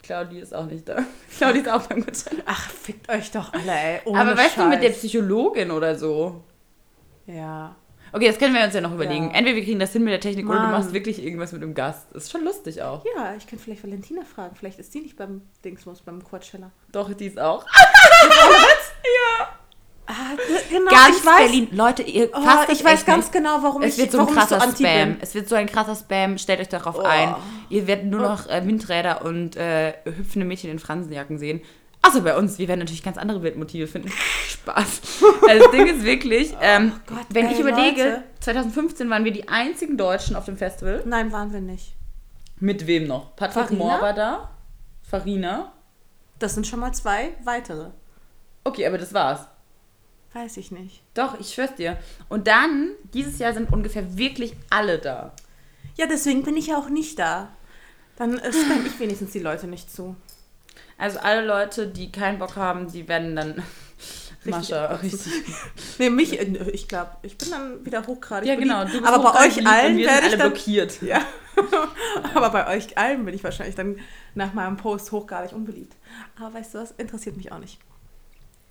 A: Claudi ist auch nicht da. Claudi ist auch beim Coachella.
B: Ach, fickt euch doch alle, ey. Ohne
A: Aber weißt du, mit der
B: Scheiß.
A: Psychologin oder so.
B: Ja.
A: Okay, das können wir uns ja noch überlegen.
B: Ja.
A: Entweder wir kriegen das hin mit der Technik oder du
B: Mann.
A: machst wirklich irgendwas mit dem Gast. Ist schon lustig auch.
B: Ja, ich könnte vielleicht Valentina fragen. Vielleicht ist die nicht beim Dingsmus, beim Coachella.
A: Doch, die ist auch.
B: Ah, genau.
A: Ganz
B: ich weiß,
A: Berlin. Leute, ihr
B: Oh, ich weiß ganz
A: nicht.
B: genau, warum
A: Es
B: ich,
A: wird so ein
B: so
A: krasser
B: anti
A: Spam.
B: bin.
A: Es wird so ein krasser Spam. Stellt euch darauf
B: Oh.
A: ein. Ihr werdet nur noch äh, Windräder und äh, hüpfende Mädchen in Fransenjacken sehen. Außer bei uns. Wir werden natürlich ganz andere Bildmotive finden. Spaß. Also das Ding ist wirklich, ähm,
B: Oh Gott,
A: wenn
B: ey,
A: ich überlege,
B: Leute.
A: 2015 waren wir die einzigen Deutschen auf dem Festival.
B: Nein, waren wir nicht.
A: Mit wem noch? Patrick
B: Farina?
A: Mohr war da. Farina.
B: Das sind schon mal zwei weitere.
A: Okay, aber das war's.
B: Weiß ich nicht.
A: Doch, ich schwör's dir. Und dann, dieses Jahr sind ungefähr wirklich alle da.
B: Ja, deswegen bin ich ja auch nicht da. Dann äh, ich wenigstens die Leute nicht zu.
A: Also alle Leute, die keinen Bock haben, die werden dann Mascha richtig.
B: Nee, mich, äh, ich glaube, ich bin dann wieder hochgradig
A: Ja,
B: beliebt.
A: genau. Du bist
B: aber bei euch
A: beliebt
B: allen werde ich dann...
A: blockiert.
B: Ja. aber bei euch allen bin ich wahrscheinlich dann nach meinem Post hochgradig unbeliebt. Aber weißt du was? Interessiert mich auch nicht.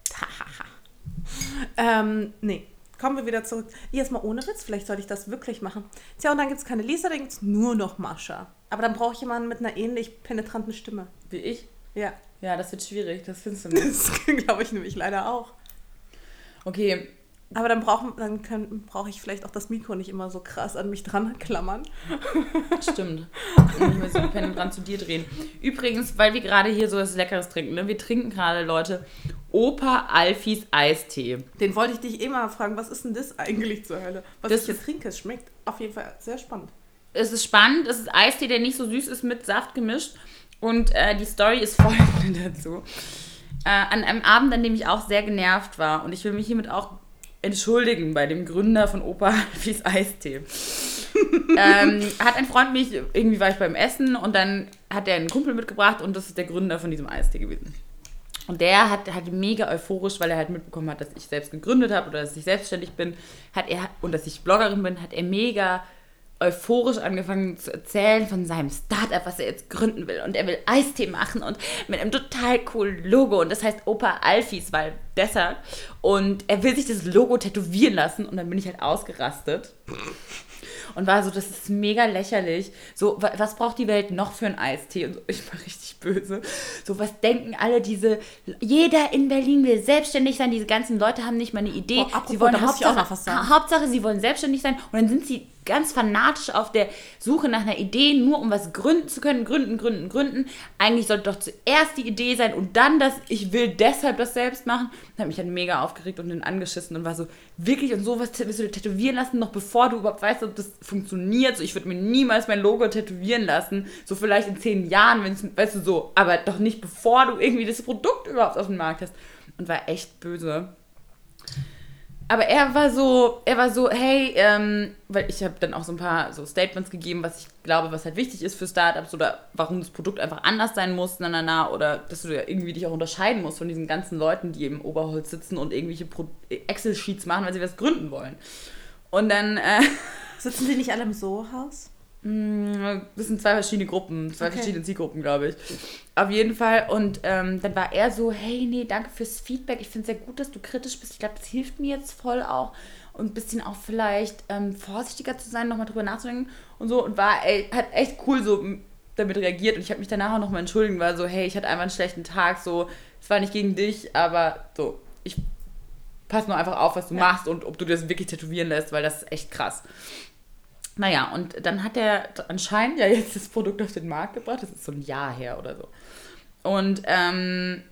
B: ähm, nee. Kommen wir wieder zurück. Jetzt mal ohne Witz, vielleicht sollte ich das wirklich machen. Tja, und dann gibt es keine Lisa, dann gibt es nur noch Mascha. Aber dann brauche ich jemanden mit einer ähnlich penetranten Stimme.
A: Wie ich?
B: Ja,
A: Ja, das wird schwierig, das findest du nicht.
B: das glaube ich nämlich leider auch.
A: Okay,
B: Aber dann brauche dann brauche ich vielleicht auch das Mikro nicht immer so krass an mich dran klammern.
A: stimmt. Und nicht mehr so penetrant zu dir drehen. Übrigens, weil wir gerade hier so was Leckeres trinken, ne? wir trinken gerade, Leute, Opa Alfis Eistee.
B: Den wollte ich dich eh mal fragen, was ist denn das eigentlich zur Hölle? Was
A: Das
B: ich jetzt trinke, es schmeckt auf jeden Fall sehr spannend.
A: Es ist spannend, es ist Eistee, der nicht so süß ist, mit Saft gemischt. Und äh, die Story ist folgende dazu. Äh, an einem Abend, an dem ich auch sehr genervt war, und ich will mich hiermit auch entschuldigen bei dem Gründer von Opa Alfis Eistee. ähm, hat ein Freund mich, irgendwie war ich beim Essen und dann hat er einen Kumpel mitgebracht und das ist der Gründer von diesem Eistee gewesen. Und der hat halt mega euphorisch, weil er halt mitbekommen hat, dass ich selbst gegründet habe oder dass ich selbstständig bin, hat er und dass ich Bloggerin bin, hat er mega euphorisch angefangen zu erzählen von seinem Startup, was er jetzt gründen will. Und er will Eistee machen und mit einem total coolen Logo. Und das heißt Opa Alfis, weil deshalb. Und er will sich das Logo tätowieren lassen. Und dann bin ich halt ausgerastet. und war so, das ist mega lächerlich. So, wa- was braucht die Welt noch für einen Eistee? Und so, ich war richtig böse. So, was denken alle diese, jeder in Berlin will selbstständig sein, diese ganzen Leute haben nicht mal eine Idee.
B: Oh, apropos,
A: sie wollen Hauptsache,
B: noch was sagen.
A: Ha- Hauptsache, sie wollen selbstständig sein und dann sind sie ganz fanatisch auf der Suche nach einer Idee, nur um was gründen zu können. Gründen, gründen, gründen. Eigentlich sollte doch zuerst die Idee sein und dann das, ich will deshalb das selbst machen. Das hat mich dann mega aufgeregt und dann angeschissen und war so, wirklich und sowas willst du dir tätowieren lassen, noch bevor du überhaupt weißt, ob das funktioniert. So, ich würde mir niemals mein Logo tätowieren lassen. So vielleicht in zehn Jahren, wenn es, weißt du, so, aber doch nicht bevor du irgendwie das Produkt überhaupt auf dem Markt hast. Und war echt böse. Aber er war so, er war so, hey, ähm, weil ich habe dann auch so ein paar so Statements gegeben, was ich glaube, was halt wichtig ist für Startups oder warum das Produkt einfach anders sein muss, na, na, na, oder dass du ja irgendwie dich auch unterscheiden musst von diesen ganzen Leuten, die im Oberholz sitzen und irgendwelche Excel-Sheets machen, weil sie was gründen wollen. Und dann, äh,
B: Sitzen die nicht alle im Soho-Haus?
A: Das sind zwei verschiedene Gruppen, zwei
B: Okay.
A: verschiedene Zielgruppen, glaube ich. Auf jeden Fall. Und ähm, dann war er so, hey, nee, danke fürs Feedback. Ich finde es sehr gut, dass du kritisch bist. Ich glaube, das hilft mir jetzt voll auch. Und ein bisschen auch vielleicht ähm, vorsichtiger zu sein, nochmal drüber nachzudenken und so. Und war, ey, hat echt cool so damit reagiert. Und ich habe mich danach auch nochmal entschuldigt, war so, hey, ich hatte einfach einen schlechten Tag. So, es war nicht gegen dich, aber so, ich pass nur einfach auf, was du machst und ob du dir das wirklich tätowieren lässt, weil das ist echt krass. Naja, und dann hat er anscheinend ja jetzt das Produkt auf den Markt gebracht. Das ist so ein Jahr her oder so. Und ähm,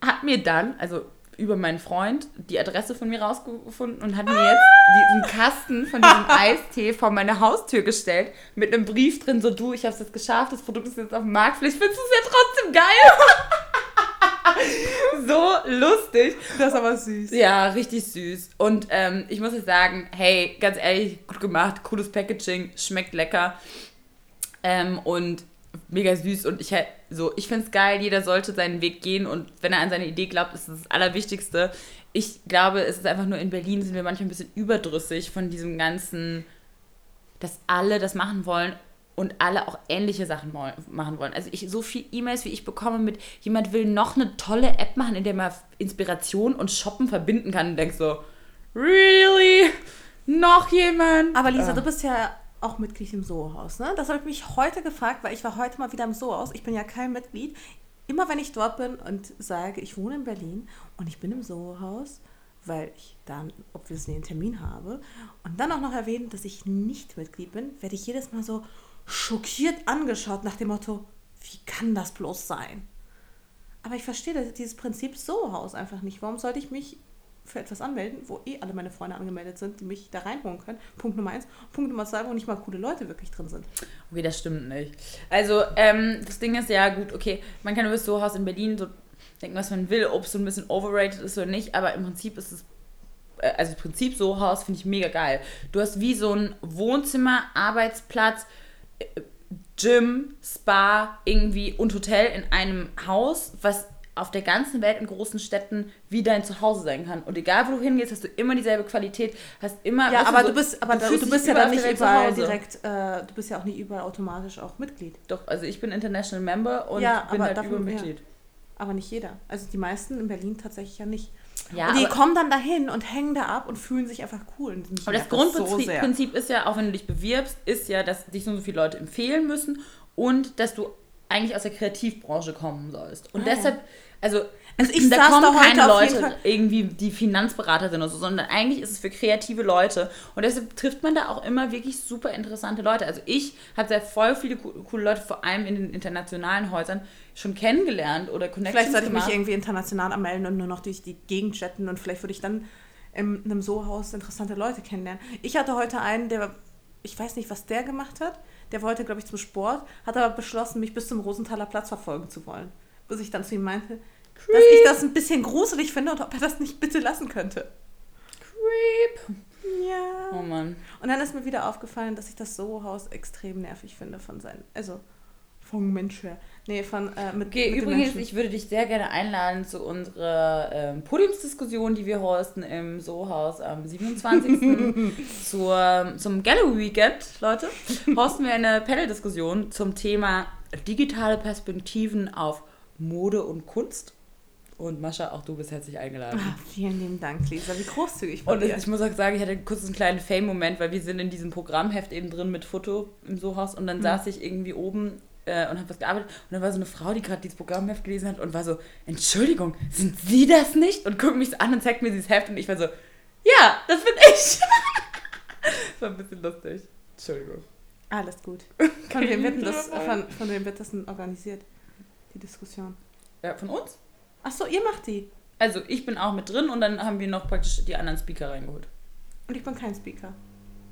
A: hat mir dann, also über meinen Freund, die Adresse von mir rausgefunden und hat mir jetzt diesen Kasten von diesem Eistee vor meine Haustür gestellt mit einem Brief drin, so du, ich habe es jetzt geschafft, das Produkt ist jetzt auf dem Markt, vielleicht findest du es ja trotzdem geil. so lustig.
B: Das ist aber süß.
A: Ja, richtig süß. Und ähm, ich muss jetzt sagen, hey, ganz ehrlich, gut gemacht, cooles Packaging, schmeckt lecker. Ähm, und mega süß. Und ich so, ich finde es geil, jeder sollte seinen Weg gehen und wenn er an seine Idee glaubt, ist das das Allerwichtigste. Ich glaube, es ist einfach nur in Berlin sind wir manchmal ein bisschen überdrüssig von diesem ganzen, dass alle das machen wollen und alle auch ähnliche Sachen machen wollen. Also ich so viel E-Mails, wie ich bekomme mit jemand will noch eine tolle App machen, in der man Inspiration und Shoppen verbinden kann und denkst so, really? Noch jemand?
B: Aber Lisa,
A: Ja.
B: du bist ja auch Mitglied im Soho-Haus, ne? Das habe ich mich heute gefragt, weil ich war heute mal wieder im Soho-Haus. Ich bin ja kein Mitglied. Immer wenn ich dort bin und sage, ich wohne in Berlin und ich bin im Soho-Haus, weil ich dann obviously einen Termin habe und dann auch noch erwähnen, dass ich nicht Mitglied bin, werde ich jedes Mal so schockiert angeschaut nach dem Motto, wie kann das bloß sein? Aber ich verstehe dieses Prinzip Soho-Haus einfach nicht. Warum sollte ich mich für etwas anmelden, wo eh alle meine Freunde angemeldet sind, die mich da reinholen können? Punkt Nummer eins. Punkt Nummer zwei, wo nicht mal coole Leute wirklich drin sind.
A: Okay, das stimmt nicht. Also, ähm, das Ding ist ja gut, okay, man kann über das Sohaus in Berlin so denken, was man will, ob es so ein bisschen overrated ist oder nicht, aber im Prinzip ist es, äh, also das Prinzip Sohaus finde ich mega geil. Du hast wie so ein Wohnzimmer, Arbeitsplatz, Gym, Spa, irgendwie und Hotel in einem Haus, was auf der ganzen Welt in großen Städten wie dein Zuhause sein kann. Und egal, wo du hingehst, hast du immer dieselbe Qualität, hast immer...
B: Ja, aber
A: so,
B: du bist, aber du, du bist ja dann nicht überall direkt, äh, du bist ja auch nicht überall automatisch auch Mitglied.
A: Doch, also ich bin International Member und
B: Ja,
A: bin halt
B: dafür-
A: über
B: ja.
A: Mitglied.
B: Aber nicht jeder. Also die meisten in Berlin tatsächlich ja nicht.
A: Ja,
B: und die kommen dann dahin und hängen da ab und fühlen sich einfach cool. Und
A: Aber das
B: so
A: Grundprinzip. Prinzip ist ja, auch wenn du dich bewirbst, ist ja, dass dich so und so viele Leute empfehlen müssen und dass du eigentlich aus der Kreativbranche kommen sollst. Und
B: Ah,
A: deshalb, also,
B: Also ich
A: da kommen
B: da
A: keine Leute irgendwie, die Finanzberater sind oder so, sondern eigentlich ist es für kreative Leute. Und deshalb trifft man da auch immer wirklich super interessante Leute. Also ich habe sehr voll viele co- coole Leute, vor allem in den internationalen Häusern, schon kennengelernt oder Connections
B: Vielleicht sollte ich mich
A: gemacht.
B: irgendwie international anmelden und nur noch durch die Gegend chatten und vielleicht würde ich dann in einem Sohaus interessante Leute kennenlernen. Ich hatte heute einen, der, ich weiß nicht, was der gemacht hat. Der wollte, glaube ich, zum Sport, hat aber beschlossen, mich bis zum Rosenthaler Platz verfolgen zu wollen. Bis ich dann zu ihm meinte, dass ich das ein bisschen gruselig finde und ob er das nicht bitte lassen könnte.
A: Creep.
B: Ja.
A: Oh Mann.
B: Und dann ist mir wieder aufgefallen, dass ich das Soho-Haus extrem nervig finde von seinen, also vom Mensch her. Nee, von, äh, mit,
A: Okay,
B: mit
A: übrigens, ich würde dich sehr gerne einladen zu unserer ähm, Podiumsdiskussion, die wir hosten im Sohaus am 27. zur, zum Gallery Weekend, Leute. Hosten wir eine Panel-Diskussion zum Thema digitale Perspektiven auf Mode und Kunst. Und Mascha, auch du bist herzlich eingeladen.
B: Ah, vielen lieben Dank, Lisa. Wie großzügig von
A: Und
B: dir.
A: ich muss auch sagen, ich hatte kurz einen kleinen Fame-Moment, weil wir sind in diesem Programmheft eben drin mit Foto im Sohaus und dann saß ich irgendwie oben äh, und habe was gearbeitet und dann war so eine Frau, die gerade dieses Programmheft gelesen hat und war so, Entschuldigung, sind Sie das nicht? Und guckt mich an und zeigt mir dieses Heft und ich war so, ja, das bin ich. das war ein bisschen lustig. Entschuldigung.
B: Alles gut. Von wem, wird das, von, von wem wird das denn organisiert, die Diskussion?
A: Ja, von uns?
B: Ach so, ihr macht die.
A: Also ich bin auch mit drin und dann haben wir noch praktisch die anderen Speaker reingeholt.
B: Und ich bin kein Speaker.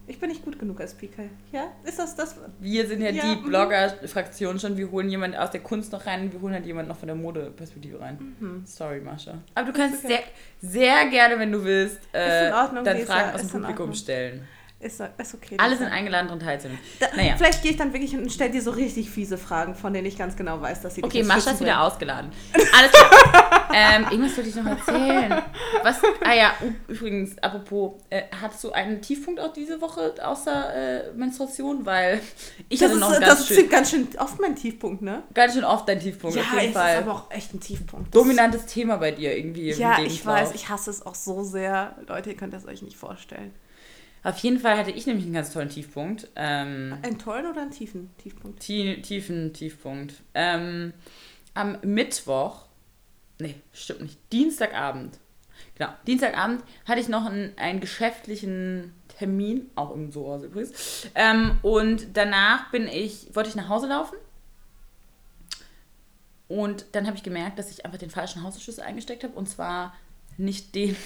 B: Ich bin nicht gut genug als Speaker. Ja? Ist das das?
A: Wir sind ja,
B: Ja,
A: die
B: mhm.
A: Blogger-Fraktion schon. Wir holen jemanden aus der Kunst noch rein und wir holen halt jemanden noch von der Modeperspektive rein.
B: Mhm.
A: Sorry, Mascha. Aber du kannst
B: okay.
A: sehr, sehr gerne, wenn du willst, äh, dann Fragen aus dem Publikum stellen.
B: Ist, ist okay.
A: Alle sind eingeladen, daran teilzunehmen.
B: Da,
A: Naja.
B: Vielleicht gehe ich dann wirklich und stelle dir so richtig fiese Fragen, von denen ich ganz genau weiß, dass sie dich
A: Okay, Mascha ist wieder ausgeladen. Alles klar. ähm, irgendwas wollte ich noch erzählen. Was? Ah ja, übrigens, apropos, äh, hattest du einen Tiefpunkt auch diese Woche außer äh, Menstruation? Weil ich
B: Das
A: hatte
B: ist,
A: noch
B: das
A: ganz,
B: ist
A: schön,
B: ganz schön oft mein Tiefpunkt, ne?
A: ganz schön oft dein Tiefpunkt.
B: ja,
A: auf jeden Fall.
B: ist aber auch echt ein Tiefpunkt. Das-
A: Dominantes Thema bei dir irgendwie. im
B: Ja, ich weiß, ich hasse es auch so sehr. Leute, ihr könnt das euch nicht vorstellen.
A: Auf jeden Fall hatte ich nämlich einen ganz tollen Tiefpunkt. Ähm,
B: Einen tollen oder einen tiefen Tiefpunkt?
A: tie tiefen Tiefpunkt. Ähm, am Mittwoch, nee, stimmt nicht, Dienstagabend. Genau, Dienstagabend hatte ich noch einen, einen geschäftlichen Termin, auch im Sohaus übrigens. Ähm, und danach bin ich, wollte ich nach Hause laufen. Und dann habe ich gemerkt, dass ich einfach den falschen Hausschlüssel eingesteckt habe. Und zwar nicht den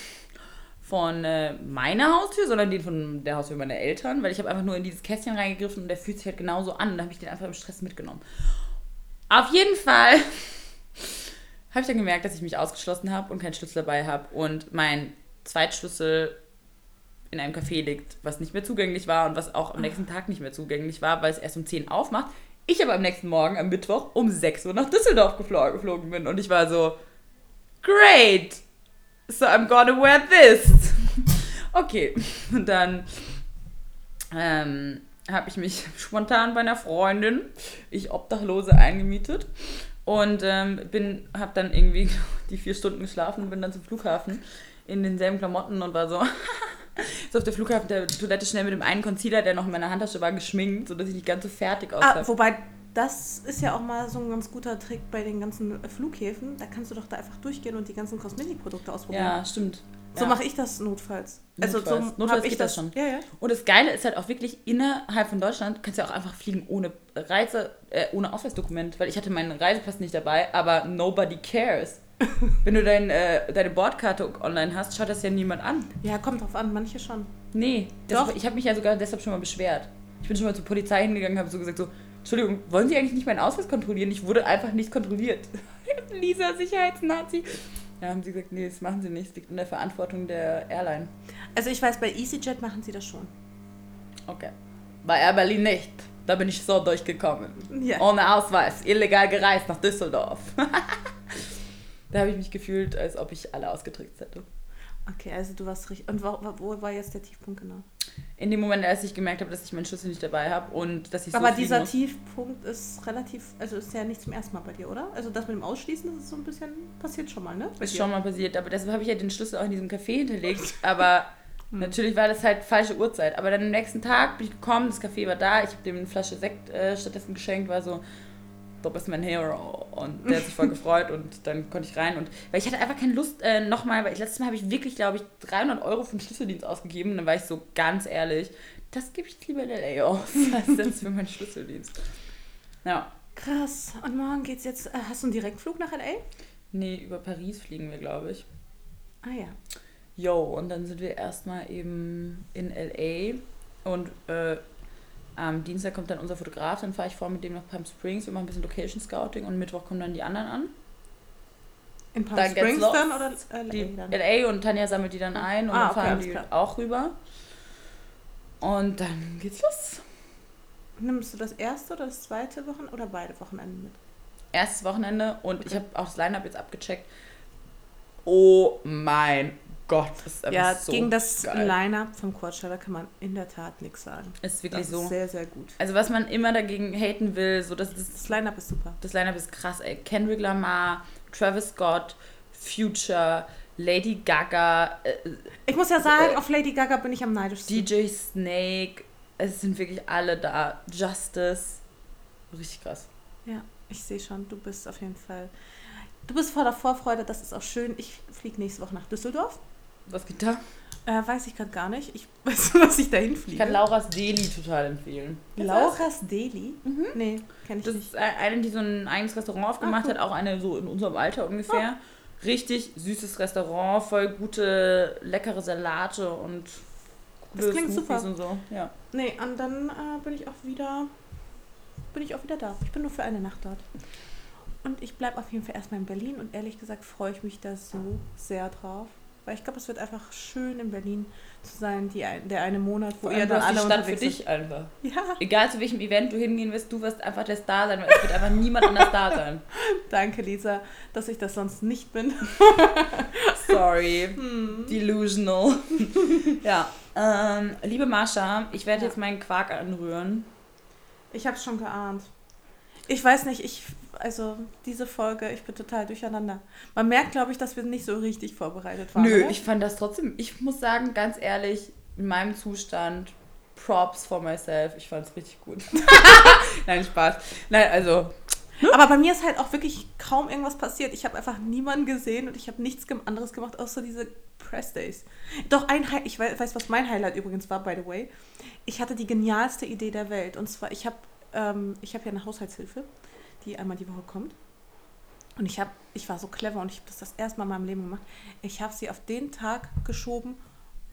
A: von äh, meiner Haustür, sondern den von der Haustür meiner Eltern, weil ich habe einfach nur in dieses Kästchen reingegriffen und der fühlt sich halt genauso an. Und dann habe ich den einfach im Stress mitgenommen. Auf jeden Fall habe ich dann gemerkt, dass ich mich ausgeschlossen habe und keinen Schlüssel dabei habe und mein Zweitschlüssel in einem Café liegt, was nicht mehr zugänglich war und was auch am nächsten Tag nicht mehr zugänglich war, weil es erst um 10 aufmacht. Ich aber am nächsten Morgen, am Mittwoch, um 6 Uhr nach Düsseldorf geflo geflogen bin und ich war so, great, so I'm gonna wear this. Okay, und dann ähm, habe ich mich spontan bei einer Freundin, ich Obdachlose, eingemietet und ähm, bin, habe dann irgendwie die vier Stunden geschlafen und bin dann zum Flughafen in denselben Klamotten und war so, so auf der Flughafen der Toilette schnell mit dem einen Concealer, der noch in meiner Handtasche war, geschminkt, sodass ich nicht ganz so fertig aussah.
B: Ah, wobei, das ist ja auch mal so ein ganz guter Trick bei den ganzen Flughäfen. Da kannst du doch da einfach durchgehen und die ganzen Kosmetikprodukte ausprobieren.
A: ja, stimmt.
B: So mache ich das notfalls. Also
A: Notfalls.
B: so
A: Notfalls
B: ich
A: geht das schon.
B: Ja, ja.
A: Und das Geile ist halt auch wirklich innerhalb von Deutschland kannst du ja auch einfach fliegen ohne Reise, äh, ohne Ausweisdokument, weil ich hatte meinen Reisepass nicht dabei, aber nobody cares. Wenn du dein, äh, deine Bordkarte online hast, schaut das ja niemand an.
B: Ja, kommt drauf an, manche schon.
A: Nee,
B: Doch.
A: das, ich habe mich ja sogar deshalb schon mal beschwert. Ich bin schon mal zur Polizei hingegangen und habe so gesagt so, Entschuldigung, wollen Sie eigentlich nicht meinen Ausweis kontrollieren? Ich wurde einfach nicht kontrolliert. Lisa, Sicherheitsnazi. Ja, haben sie gesagt, nee, das machen sie nicht. Es liegt in der Verantwortung der Airline.
B: Also ich weiß, bei EasyJet machen sie das schon.
A: Okay. Bei Air Berlin nicht. Da bin ich so durchgekommen.
B: Ja.
A: Ohne Ausweis. Illegal gereist nach Düsseldorf. da habe ich mich gefühlt, als ob ich alle ausgetrickst hätte.
B: Okay, also du warst richtig. Und wo, wo war jetzt der Tiefpunkt genau?
A: In dem Moment, als ich gemerkt habe, dass ich meinen Schlüssel nicht dabei habe und dass ich so
B: Aber
A: fliegen
B: dieser
A: muss.
B: Tiefpunkt ist relativ, also ist ja nicht zum ersten Mal bei dir, oder? Also das mit dem Ausschließen, das ist so ein bisschen, passiert schon mal, ne? Bei
A: Ist
B: dir.
A: schon mal passiert, aber deshalb habe ich ja den Schlüssel auch in diesem Café hinterlegt. Aber natürlich war das halt falsche Uhrzeit. Aber dann am nächsten Tag bin ich gekommen, das Café war da, ich habe dem eine Flasche Sekt äh, stattdessen geschenkt, war so, du bist mein Hero. Und der hat sich voll gefreut und dann konnte ich rein. Und weil ich hatte einfach keine Lust äh, nochmal, weil ich, letztes Mal habe ich wirklich, glaube ich, 300 Euro für den Schlüsseldienst ausgegeben. Und dann war ich so ganz ehrlich, das gebe ich lieber in LA aus, als jetzt für meinen Schlüsseldienst. Ja.
B: Krass. Und morgen geht's jetzt, äh, hast du einen Direktflug nach L.A.?
A: Nee, über Paris fliegen wir, glaube ich.
B: Ah ja.
A: Jo, und dann sind wir erstmal eben in LA und äh, am Dienstag kommt dann unser Fotograf, dann fahre ich vor mit dem nach Palm Springs, wir machen ein bisschen Location Scouting und Mittwoch kommen dann die anderen an.
B: In Palm
A: Dann
B: Springs
A: los.
B: dann oder L.A.
A: Die
B: dann?
A: LA und Tanja sammelt die dann ein und
B: Ah,
A: dann
B: okay,
A: fahren
B: alles
A: die
B: klar.
A: auch rüber. Und dann geht's los.
B: Nimmst du das erste oder das zweite Wochenende oder beide Wochenenden mit?
A: Erstes Wochenende und ich
B: Okay.
A: habe auch das Line-Up jetzt abgecheckt. Oh mein Gott, das ist einfach
B: Ja,
A: so
B: gegen das
A: geil.
B: Line-Up vom Quadsteller kann man in der Tat nichts sagen.
A: ist wirklich
B: Das
A: so.
B: ist sehr, sehr gut.
A: Also was man immer dagegen haten will, so dass das
B: Das Line-Up ist super.
A: Das Line-Up ist krass, ey. Kendrick Lamar, Travis Scott, Future, Lady Gaga, äh,
B: Ich muss ja sagen, auf Lady Gaga bin ich am neidischsten.
A: DJ Snake. Es sind wirklich alle da. Justice. Richtig krass.
B: Ja, ich sehe schon, du bist auf jeden Fall. Du bist voller Vorfreude, das ist auch schön. Ich fliege nächste Woche nach Düsseldorf.
A: Was geht da?
B: Äh, weiß ich gerade gar nicht. Ich weiß nur, dass ich dahin
A: Ich
B: fliege.
A: kann Lauras Deli total empfehlen.
B: Laura's Deli? Nee, kenne ich
A: Das
B: nicht.
A: ist eine, die so ein eigenes Restaurant aufgemacht
B: Ah, cool.
A: hat, auch eine so in unserem Alter ungefähr. Richtig süßes Restaurant, voll gute, leckere Salate und
B: Das klingt
A: Smoothies
B: super.
A: und so. Ja.
B: Nee, und dann äh, bin ich auch wieder bin ich auch wieder da. Ich bin nur für eine Nacht dort. Und ich bleibe auf jeden Fall erstmal in Berlin und ehrlich gesagt freue ich mich da so sehr drauf. Weil ich glaube, es wird einfach schön in Berlin zu sein, die, der eine Monat, wo ihr dann
A: hast die
B: alle
A: Stadt für dich einfach.
B: seid. Ja,
A: Egal zu welchem Event du hingehen wirst, du wirst einfach der Star sein, weil es wird einfach niemand anders da sein.
B: danke Lisa, dass ich das sonst nicht bin.
A: Sorry.
B: Hm.
A: Delusional. ja. Ähm, liebe Mascha, ich werde
B: Ja.
A: jetzt meinen Quark anrühren.
B: Ich habe schon geahnt. Ich weiß nicht, ich, also diese Folge, ich bin total durcheinander. Man merkt, glaube ich, dass wir nicht so richtig vorbereitet waren.
A: Nö,
B: oder?
A: ich fand das trotzdem, ich muss sagen, ganz ehrlich, in meinem Zustand, Props for myself, ich fand es richtig gut. Nein, Spaß. Nein, also,
B: Aber bei mir ist halt auch wirklich kaum irgendwas passiert. Ich habe einfach niemanden gesehen und ich habe nichts anderes gemacht, außer diese Press Days. Doch ein Hi ich wei- weiß, was mein Highlight übrigens war, by the way. Ich hatte die genialste Idee der Welt. Und zwar, ich habe ähm, ich hab ja eine Haushaltshilfe, die einmal die Woche kommt. Und ich, hab, ich war so clever und ich habe das das erste Mal in meinem Leben gemacht. Ich habe sie auf den Tag geschoben,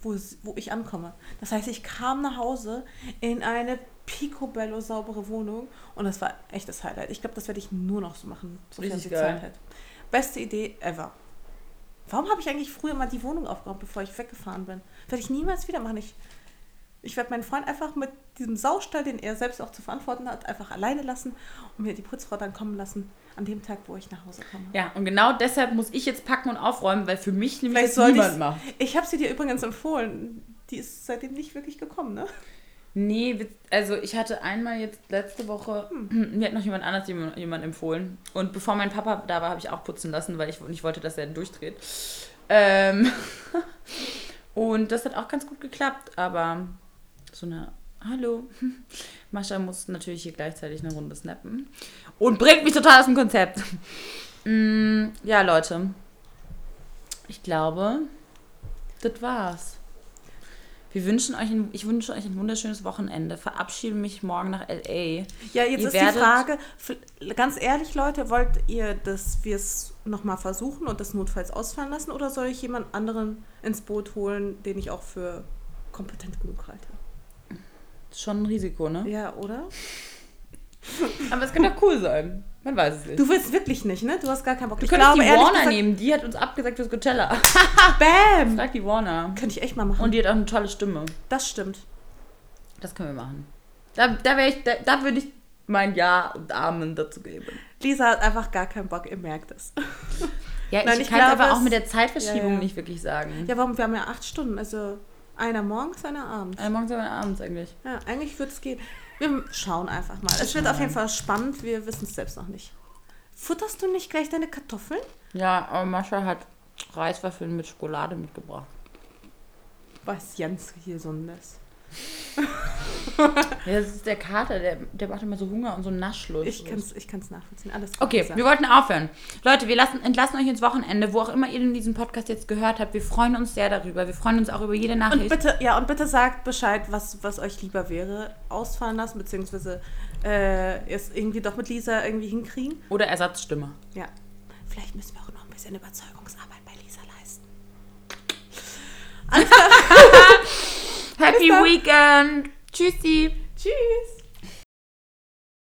B: wo, wo ich ankomme. Das heißt, ich kam nach Hause in eine picobello saubere Wohnung und das war echt das Highlight. Ich glaube, das werde ich nur noch so machen, sofern sie. Zeit hat. Beste Idee ever. Warum habe ich eigentlich früher mal die Wohnung aufgeräumt, bevor ich weggefahren bin? Werde ich niemals wieder machen. Ich, ich werde meinen Freund einfach mit diesem Saustall, den er selbst auch zu verantworten hat, einfach alleine lassen und mir die Putzfrau dann kommen lassen an dem Tag, wo ich nach Hause komme.
A: ja, und genau deshalb muss ich jetzt packen und aufräumen, weil für mich nämlich
B: Vielleicht
A: niemand macht.
B: Ich habe sie dir übrigens empfohlen. Die ist seitdem nicht wirklich gekommen, ne?
A: Nee, also ich hatte einmal jetzt letzte Woche, mir hat noch jemand anders jemand, jemand empfohlen. Und bevor mein Papa da war, habe ich auch putzen lassen, weil ich nicht wollte, dass er durchdreht. Ähm und das hat auch ganz gut geklappt, aber so eine Hallo. Mascha muss natürlich hier gleichzeitig eine Runde snappen. Und bringt mich total aus dem Konzept. Mm, ja, Leute. Ich glaube, das war's. Wir wünschen euch ein, ich wünsche euch ein wunderschönes Wochenende. Verabschiede mich morgen nach LA.
B: Ja, jetzt
A: Ihr
B: ist die Frage, ganz ehrlich, Leute, wollt ihr, dass wir es nochmal versuchen und das notfalls ausfallen lassen oder soll ich jemand anderen ins Boot holen, den ich auch für kompetent genug halte?
A: Ist schon ein Risiko, ne?
B: Ja, oder?
A: Aber es könnte auch cool sein. Man weiß es nicht.
B: Du willst wirklich nicht, ne? Du hast gar keinen Bock.
A: Du
B: ich
A: könntest
B: glaube,
A: die Warner
B: gesagt,
A: nehmen. Die hat uns abgesagt fürs Coachella.
B: Bam!
A: Frag die Warner.
B: Könnte ich echt mal machen.
A: Und die hat auch eine tolle Stimme.
B: das stimmt.
A: Das können wir machen. Da, da, ich, da, da würde ich mein Ja und Amen dazu geben.
B: Lisa hat einfach gar keinen Bock, ihr merkt es.
A: Ja,
B: Nein,
A: ich,
B: ich
A: kann es aber auch mit der Zeitverschiebung
B: Ja, ja.
A: nicht wirklich sagen.
B: Ja, warum? Wir haben ja acht Stunden, also einer morgens, einer abends.
A: Äh, morgens oder abends eigentlich.
B: Ja, eigentlich wird es gehen. Wir schauen einfach mal. Es wird auf jeden Fall spannend, wir wissen es selbst noch nicht. Futterst du nicht gleich deine Kartoffeln?
A: Ja, aber Mascha hat Reiswaffeln mit Schokolade mitgebracht.
B: Was ganz Gesundes.
A: Das ist der Kater, der, der macht immer so Hunger und so Naschlust.
B: Ich kann es ich kann's nachvollziehen. Alles gut,
A: Okay, wir wollten aufhören. Leute, wir lassen, entlassen euch ins Wochenende, wo auch immer ihr diesen Podcast jetzt gehört habt. Wir freuen uns sehr darüber. Wir freuen uns auch über jede
B: Und
A: Nachricht.
B: bitte, ja, und bitte sagt Bescheid, was, was euch lieber wäre. Ausfallen lassen, beziehungsweise äh, es irgendwie doch mit Lisa irgendwie hinkriegen.
A: Oder Ersatzstimme.
B: Ja. Vielleicht müssen wir auch noch ein bisschen Überzeugungsarbeit bei Lisa leisten.
A: Happy Weekend. Tschüssi.
B: Tschüss.